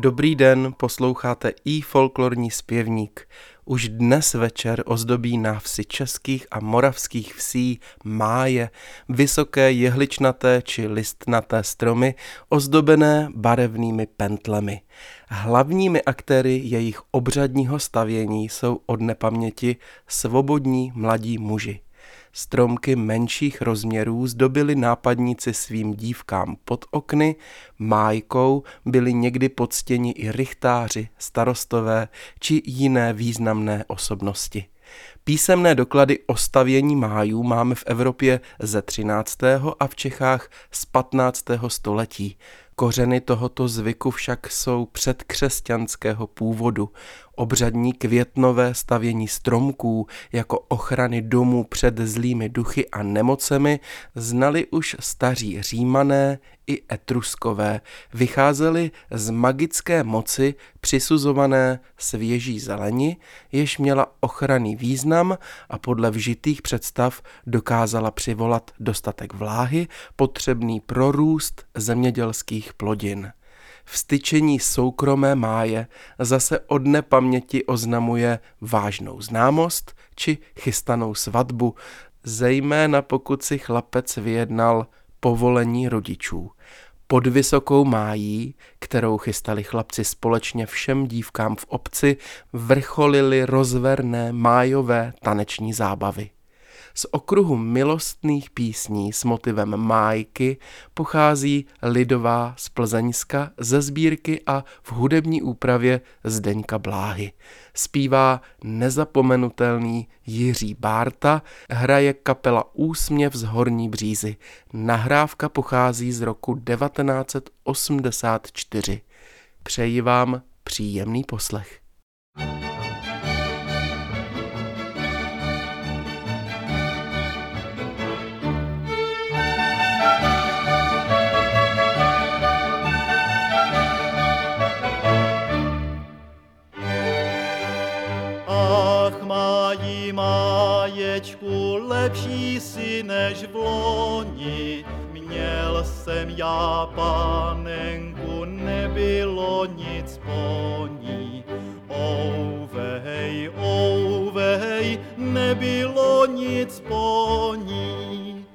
Dobrý den, posloucháte i folklorní zpěvník. Už dnes večer ozdobí návsi českých a moravských vsí máje, vysoké jehličnaté či listnaté stromy, ozdobené barevnými pentlemi. Hlavními aktéry jejich obřadního stavění jsou od nepaměti svobodní mladí muži. Stromky menších rozměrů zdobili nápadníci svým dívkám pod okny, májkou byli někdy podstěni i rychtáři, starostové či jiné významné osobnosti. Písemné doklady o stavění májů máme v Evropě ze 13. a v Čechách z 15. století. Kořeny tohoto zvyku však jsou předkřesťanského původu. Obřadní květnové stavění stromků jako ochrany domů před zlými duchy a nemocemi znali už staří římané i etruskové. Vycházeli z magické moci přisuzované svěží zeleni, jež měla ochranný význam a podle vžitých představ dokázala přivolat dostatek vláhy potřebný pro růst zemědělských plodin. Vstyčení soukromé máje zase od nepaměti oznamuje vážnou známost či chystanou svatbu, zejména pokud si chlapec vyjednal povolení rodičů. Pod vysokou májí, kterou chystali chlapci společně všem dívkám v obci, vrcholily rozverné májové taneční zábavy. Z okruhu milostných písní s motivem májky pochází lidová z Plzeňska ze sbírky a v hudební úpravě Zdeňka Bláhy. Zpívá nezapomenutelný Jiří Bárta, hraje kapela Úsměv z Horní Břízy. Nahrávka pochází z roku 1984. Přeji vám příjemný poslech. Lepší si než v loni. Měl jsem já panenku, nebylo nic po ní. Ouvej, ouvej, nebylo nic po ní.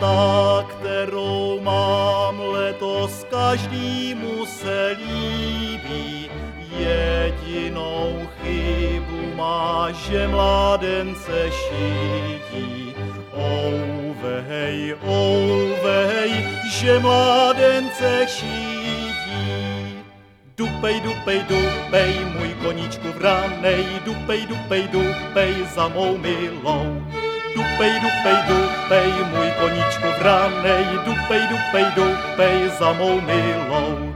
Ta, kterou mám letos, každýmu že mládence šídí. Ouvej, ouvej, že mládence šídí. Dupej, dupej, dupej, můj koníčku vranej, dupej, dupej, dupej za mou milou. Dupej, dupej, dupej, můj koníčku vranej, dupej, dupej, dupej za mou milou.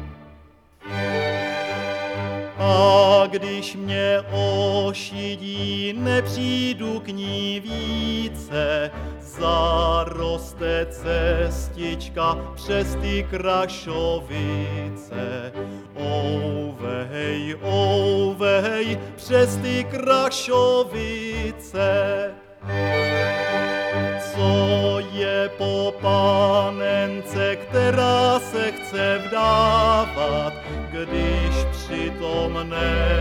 Když mě ošidí, nepřijdu k ní více, zaroste cestička přes ty krašovice. Ouvej, ouvej, přes ty krašovice. Co je po panence, která se chce vdávat, když přitom buchty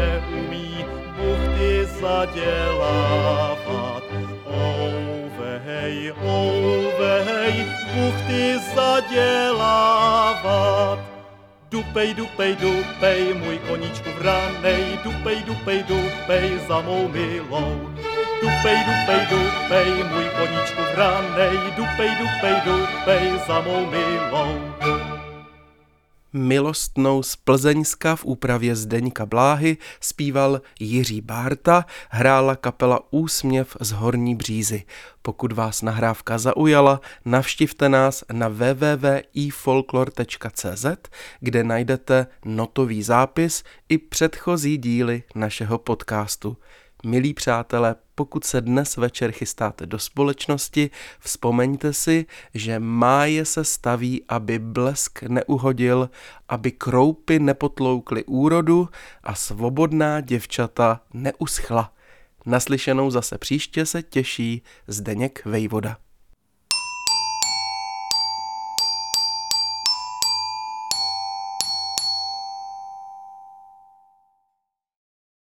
zadělávat. Ouvej, ouvej, buchty zadělávat. Dupej, dupej, dupej, můj koníčku vranej, dupej, dupej, dupej za mou milou. Dupej, dupej, dupej, můj koníčku vranej, dupej, dupej, dupej za mou milou milostnou z Plzeňska v úpravě Zdeňka Bláhy zpíval Jiří Bárta, hrála kapela Úsměv z Horní Břízy. Pokud vás nahrávka zaujala, navštivte nás na www.ifolklor.cz, kde najdete notový zápis i předchozí díly našeho podcastu. Milí přátelé, pokud se dnes večer chystáte do společnosti, vzpomeňte si, že máje se staví, aby blesk neuhodil, aby kroupy nepotloukly úrodu a svobodná děvčata neuschla. Naslyšenou zase příště se těší Zdeněk Vejvoda.